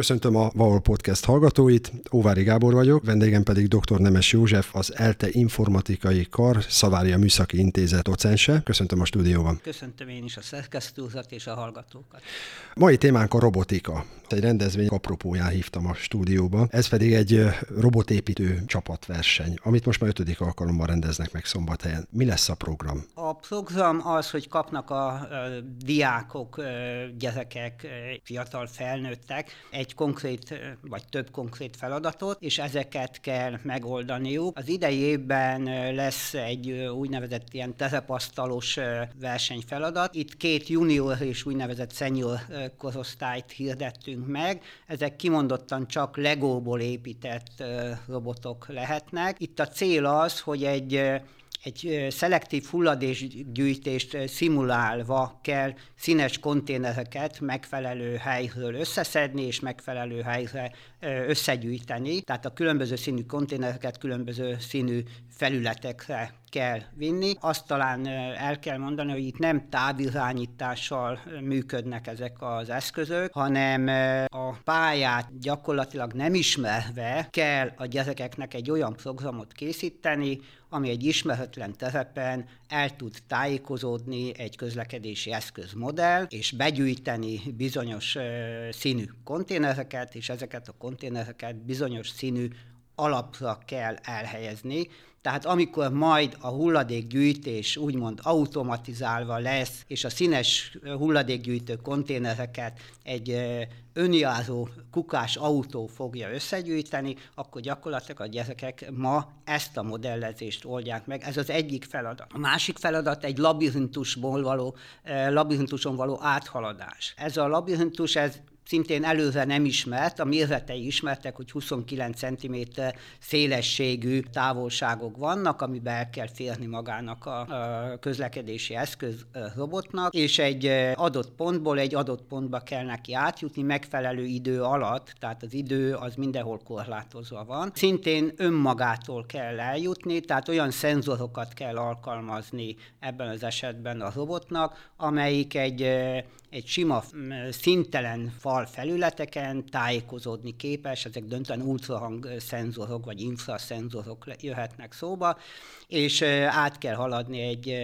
Köszöntöm a Vaol Podcast hallgatóit, Óvári Gábor vagyok, vendégem pedig dr. Nemes József, az ELTE Informatikai Kar Szavária Műszaki Intézet docense. Köszöntöm a stúdióban. Köszöntöm én is a szerkesztőzat és a hallgatókat. Mai témánk a robotika. Egy rendezvény apropóján hívtam a stúdióba. Ez pedig egy robotépítő csapatverseny, amit most már ötödik alkalommal rendeznek meg szombathelyen. Mi lesz a program? A program az, hogy kapnak a, a diákok, gyerekek, fiatal felnőttek egy konkrét, vagy több konkrét feladatot, és ezeket kell megoldaniuk. Az idei évben lesz egy úgynevezett ilyen terepasztalos versenyfeladat. Itt két junior és úgynevezett senior korosztályt hirdettünk meg. Ezek kimondottan csak legóból épített robotok lehetnek. Itt a cél az, hogy egy egy szelektív hulladésgyűjtést szimulálva kell színes konténereket megfelelő helyről összeszedni és megfelelő helyre összegyűjteni. Tehát a különböző színű konténereket különböző színű felületekre kell vinni. Azt talán el kell mondani, hogy itt nem távirányítással működnek ezek az eszközök, hanem a pályát gyakorlatilag nem ismerve kell a gyerekeknek egy olyan programot készíteni, ami egy ismeretlen terepen el tud tájékozódni egy közlekedési eszközmodell, és begyűjteni bizonyos színű konténereket, és ezeket a konténereket bizonyos színű alapra kell elhelyezni, tehát amikor majd a hulladékgyűjtés úgymond automatizálva lesz, és a színes hulladékgyűjtő konténereket egy önjáró kukás autó fogja összegyűjteni, akkor gyakorlatilag a gyerekek ma ezt a modellezést oldják meg. Ez az egyik feladat. A másik feladat egy labirintusból való, labirintuson való áthaladás. Ez a labirintus, ez szintén előre nem ismert, a mérletei ismertek, hogy 29 cm szélességű távolságok vannak, amiben el kell férni magának a közlekedési eszköz robotnak, és egy adott pontból egy adott pontba kell neki átjutni megfelelő idő alatt, tehát az idő az mindenhol korlátozva van. Szintén önmagától kell eljutni, tehát olyan szenzorokat kell alkalmazni ebben az esetben a robotnak, amelyik egy, egy sima szintelen fal felületeken tájékozódni képes, ezek döntően ultrahang szenzorok vagy infraszenzorok jöhetnek szóba, és át kell haladni egy,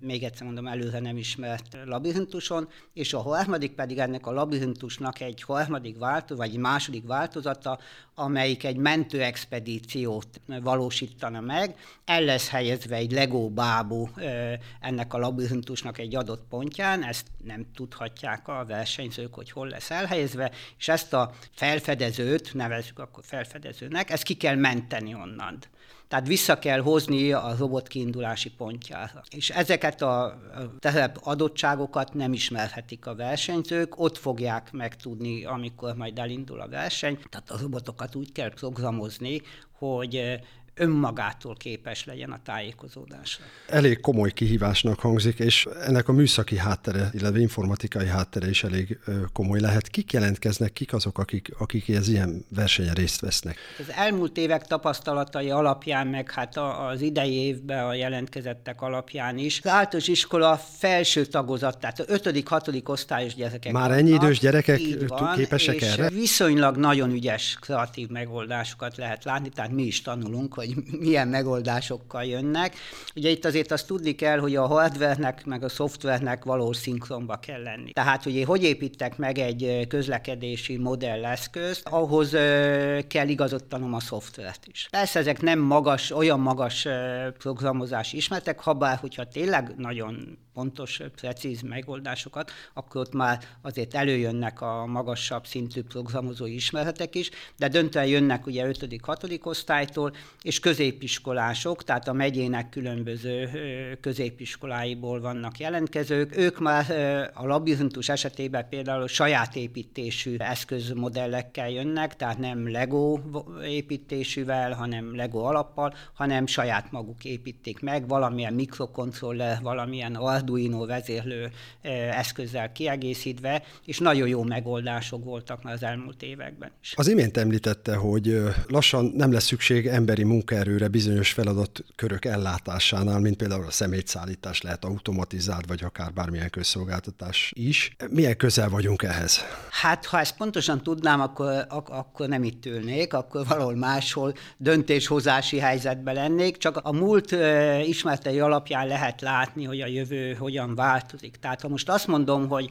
még egyszer mondom, előre nem ismert labirintuson, és a harmadik pedig ennek a labirintusnak egy harmadik változat, vagy egy második változata, amelyik egy mentőexpedíciót valósítana meg, el lesz helyezve egy bábú ennek a labirintusnak egy adott pontján, ezt nem tudhatják a versenyzők, hogy hol lesz elhelyezve, és ezt a felfedezőt, nevezzük akkor felfedezőnek, ezt ki kell menteni onnan. Tehát vissza kell hozni a robot kiindulási pontjára. És ezeket a terep adottságokat nem ismerhetik a versenyzők, ott fogják megtudni, amikor majd elindul a verseny. Tehát a robotokat úgy kell programozni, hogy önmagától képes legyen a tájékozódásra. Elég komoly kihívásnak hangzik, és ennek a műszaki háttere, illetve informatikai háttere is elég komoly lehet. Kik jelentkeznek, kik azok, akik, akik ez ilyen versenyen részt vesznek? Az elmúlt évek tapasztalatai alapján, meg hát az idei évben a jelentkezettek alapján is, az általános iskola felső tagozat, tehát a 5.-6. osztályos gyerekek. Már ennyi idős gyerekek van, képesek és erre? viszonylag nagyon ügyes kreatív megoldásokat lehet látni, tehát mi is tanulunk, hogy milyen megoldásokkal jönnek. Ugye itt azért azt tudni kell, hogy a hardvernek meg a szoftvernek valós szinkronba kell lenni. Tehát, hogy hogy építek meg egy közlekedési modelleszközt, ahhoz kell igazodtanom a szoftvert is. Persze ezek nem magas, olyan magas programozási ismertek, ha bár, hogyha tényleg nagyon pontos, precíz megoldásokat, akkor ott már azért előjönnek a magasabb szintű programozói ismeretek is, de döntően jönnek ugye 5.-6. osztálytól, és középiskolások, tehát a megyének különböző középiskoláiból vannak jelentkezők. Ők már a labirintus esetében például saját építésű eszközmodellekkel jönnek, tehát nem Lego építésűvel, hanem Lego alappal, hanem saját maguk építik meg, valamilyen mikrokontroller, valamilyen Arduino Arduino vezérlő eszközzel kiegészítve, és nagyon jó megoldások voltak már az elmúlt években is. Az imént említette, hogy lassan nem lesz szükség emberi munkaerőre bizonyos feladatkörök ellátásánál, mint például a szemétszállítás lehet automatizált, vagy akár bármilyen közszolgáltatás is. Milyen közel vagyunk ehhez? Hát, ha ezt pontosan tudnám, akkor, ak- akkor nem itt ülnék, akkor valahol máshol döntéshozási helyzetben lennék, csak a múlt uh, ismertei alapján lehet látni, hogy a jövő hogyan változik. Tehát ha most azt mondom, hogy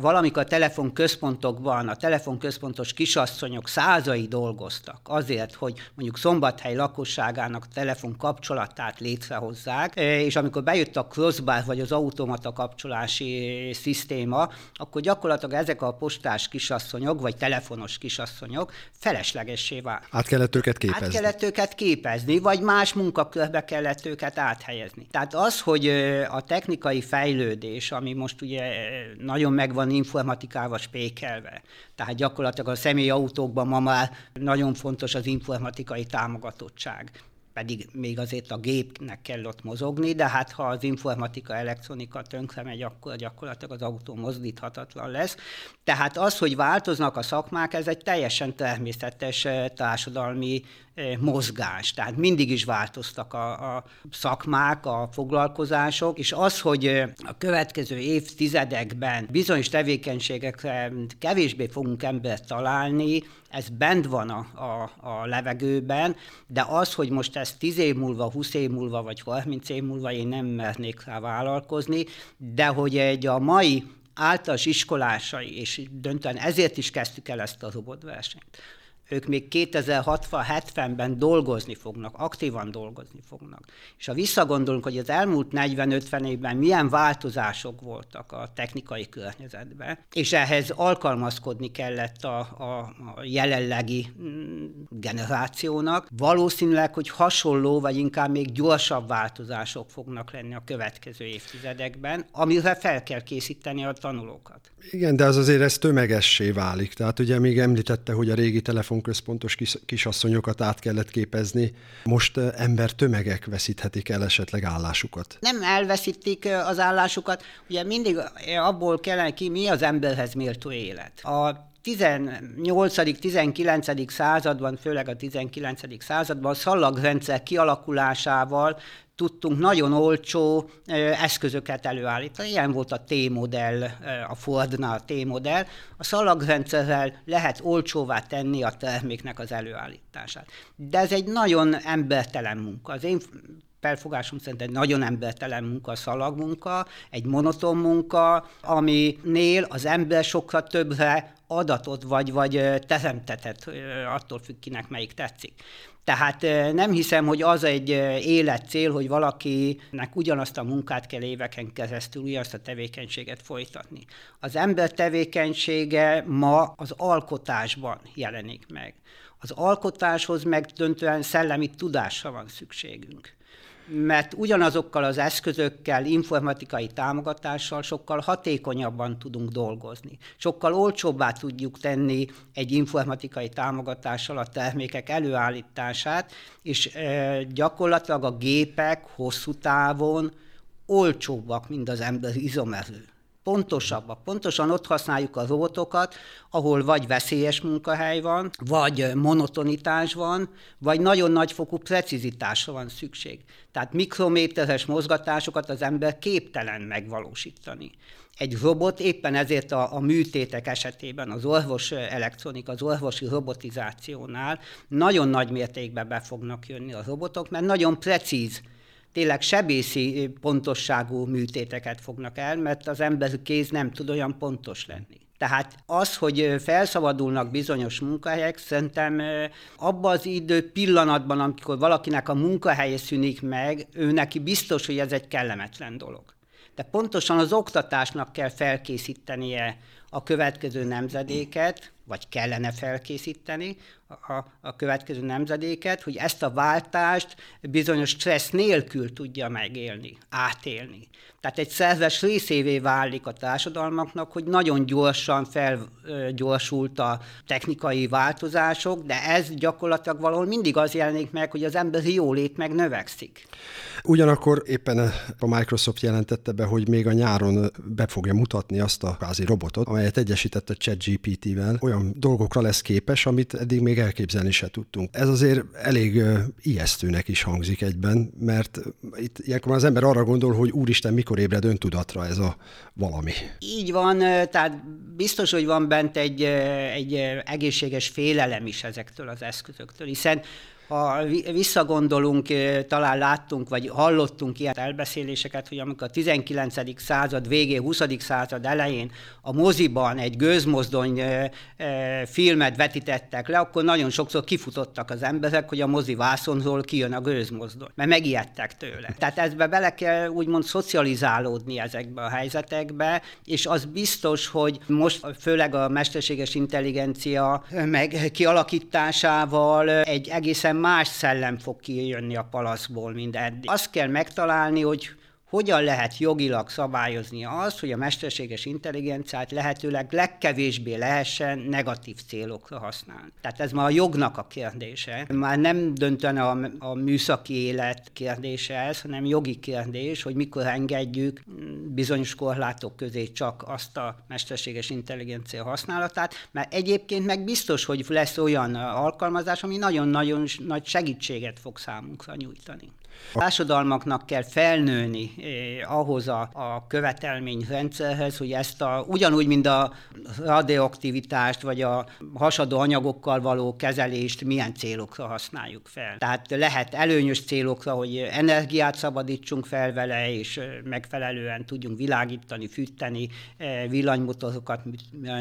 valamikor a telefonközpontokban a telefonközpontos kisasszonyok százai dolgoztak azért, hogy mondjuk Szombathely lakosságának telefon kapcsolatát létrehozzák, és amikor bejött a crossbar vagy az automata kapcsolási szisztéma, akkor gyakorlatilag ezek a postás kisasszonyok vagy telefonos kisasszonyok feleslegessé vált. Át kellett őket képezni. Át kellett őket képezni, vagy más munkakörbe kellett őket áthelyezni. Tehát az, hogy a technikai fejlődés, ami most ugye nagyon meg meg van informatikával spékelve. Tehát gyakorlatilag a személyautókban ma már nagyon fontos az informatikai támogatottság pedig még azért a gépnek kell ott mozogni, de hát ha az informatika, elektronika tönkre megy, akkor gyakorlatilag az autó mozdíthatatlan lesz. Tehát az, hogy változnak a szakmák, ez egy teljesen természetes eh, társadalmi eh, mozgás. Tehát mindig is változtak a, a szakmák, a foglalkozások, és az, hogy eh, a következő évtizedekben bizonyos tevékenységekre kevésbé fogunk embert találni, ez bent van a, a, a levegőben, de az, hogy most ez 10 év múlva, 20 év múlva, vagy 30 év múlva én nem mernék rá vállalkozni, de hogy egy a mai általános iskolásai, és döntően ezért is kezdtük el ezt a robotversenyt, ők még 2060-70-ben dolgozni fognak, aktívan dolgozni fognak. És ha visszagondolunk, hogy az elmúlt 40-50 évben milyen változások voltak a technikai környezetben, és ehhez alkalmazkodni kellett a, a, a jelenlegi mm, generációnak, valószínűleg, hogy hasonló, vagy inkább még gyorsabb változások fognak lenni a következő évtizedekben, amire fel kell készíteni a tanulókat. Igen, de az azért ez tömegessé válik. Tehát ugye még említette, hogy a régi telefonközpontos kis, kisasszonyokat át kellett képezni. Most ember tömegek veszíthetik el esetleg állásukat. Nem elveszítik az állásukat. Ugye mindig abból kellene ki, mi az emberhez méltó élet. A 18.-19. században, főleg a 19. században a szallagrendszer kialakulásával tudtunk nagyon olcsó eszközöket előállítani. Ilyen volt a T-modell, a Fordnál a T-modell. A szalagrendszerrel lehet olcsóvá tenni a terméknek az előállítását. De ez egy nagyon embertelen munka. Az én felfogásom szerint egy nagyon embertelen munka, szalagmunka, egy monoton munka, aminél az ember sokkal többre adatot vagy, vagy teremtetett, attól függ kinek melyik tetszik. Tehát nem hiszem, hogy az egy életcél, hogy valakinek ugyanazt a munkát kell éveken keresztül ugyanazt a tevékenységet folytatni. Az ember tevékenysége ma az alkotásban jelenik meg. Az alkotáshoz meg döntően szellemi tudásra van szükségünk mert ugyanazokkal az eszközökkel, informatikai támogatással sokkal hatékonyabban tudunk dolgozni. Sokkal olcsóbbá tudjuk tenni egy informatikai támogatással a termékek előállítását, és e, gyakorlatilag a gépek hosszú távon olcsóbbak, mint az ember izomerő pontosabbak. Pontosan ott használjuk a robotokat, ahol vagy veszélyes munkahely van, vagy monotonitás van, vagy nagyon nagyfokú precizitásra van szükség. Tehát mikrométeres mozgatásokat az ember képtelen megvalósítani. Egy robot éppen ezért a, a műtétek esetében, az orvos elektronika, az orvosi robotizációnál nagyon nagy mértékben be fognak jönni a robotok, mert nagyon precíz tényleg sebészi pontosságú műtéteket fognak el, mert az ember kéz nem tud olyan pontos lenni. Tehát az, hogy felszabadulnak bizonyos munkahelyek, szerintem abban az idő pillanatban, amikor valakinek a munkahelye szűnik meg, ő neki biztos, hogy ez egy kellemetlen dolog. De pontosan az oktatásnak kell felkészítenie a következő nemzedéket, vagy kellene felkészíteni a, a következő nemzedéket, hogy ezt a váltást bizonyos stressz nélkül tudja megélni, átélni. Tehát egy szerves részévé válik a társadalmaknak, hogy nagyon gyorsan felgyorsult a technikai változások, de ez gyakorlatilag valahol mindig az jelenik meg, hogy az emberi jólét meg növekszik. Ugyanakkor éppen a Microsoft jelentette be, hogy még a nyáron be fogja mutatni azt a kvázi robotot, amelyet egyesített a ChatGPT-vel. Olyan dolgokra lesz képes, amit eddig még elképzelni se tudtunk. Ez azért elég ijesztőnek is hangzik egyben, mert itt ilyenkor az ember arra gondol, hogy úristen, mikor ébred öntudatra ez a valami. Így van, tehát biztos, hogy van bent egy, egy egészséges félelem is ezektől az eszközöktől, hiszen ha visszagondolunk, talán láttunk, vagy hallottunk ilyen elbeszéléseket, hogy amikor a 19. század végén, 20. század elején a moziban egy gőzmozdony filmet vetítettek le, akkor nagyon sokszor kifutottak az emberek, hogy a mozi vászonról kijön a gőzmozdony, mert megijedtek tőle. Tehát ezbe bele kell úgymond szocializálódni ezekbe a helyzetekbe, és az biztos, hogy most főleg a mesterséges intelligencia meg kialakításával egy egészen más szellem fog kijönni a palaszból, mint eddig. Azt kell megtalálni, hogy hogyan lehet jogilag szabályozni azt, hogy a mesterséges intelligenciát lehetőleg legkevésbé lehessen negatív célokra használni. Tehát ez már a jognak a kérdése. Már nem döntene a, a műszaki élet kérdése ez, hanem jogi kérdés, hogy mikor engedjük bizonyos korlátok közé csak azt a mesterséges intelligencia használatát, mert egyébként meg biztos, hogy lesz olyan alkalmazás, ami nagyon-nagyon nagy segítséget fog számunkra nyújtani. A társadalmaknak kell felnőni eh, ahhoz a, a követelményrendszerhez, hogy ezt a, ugyanúgy, mint a radioaktivitást, vagy a hasadó anyagokkal való kezelést milyen célokra használjuk fel. Tehát lehet előnyös célokra, hogy energiát szabadítsunk fel vele, és eh, megfelelően tudjunk világítani, fűteni, eh, villanymotorokat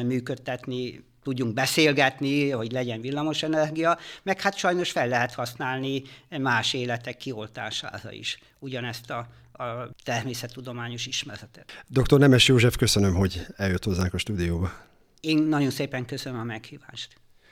működtetni, tudjunk beszélgetni, hogy legyen villamos energia, meg hát sajnos fel lehet használni más életek kioltására is ugyanezt a, a természettudományos ismeretet. Dr. Nemes József, köszönöm, hogy eljött hozzánk a stúdióba. Én nagyon szépen köszönöm a meghívást.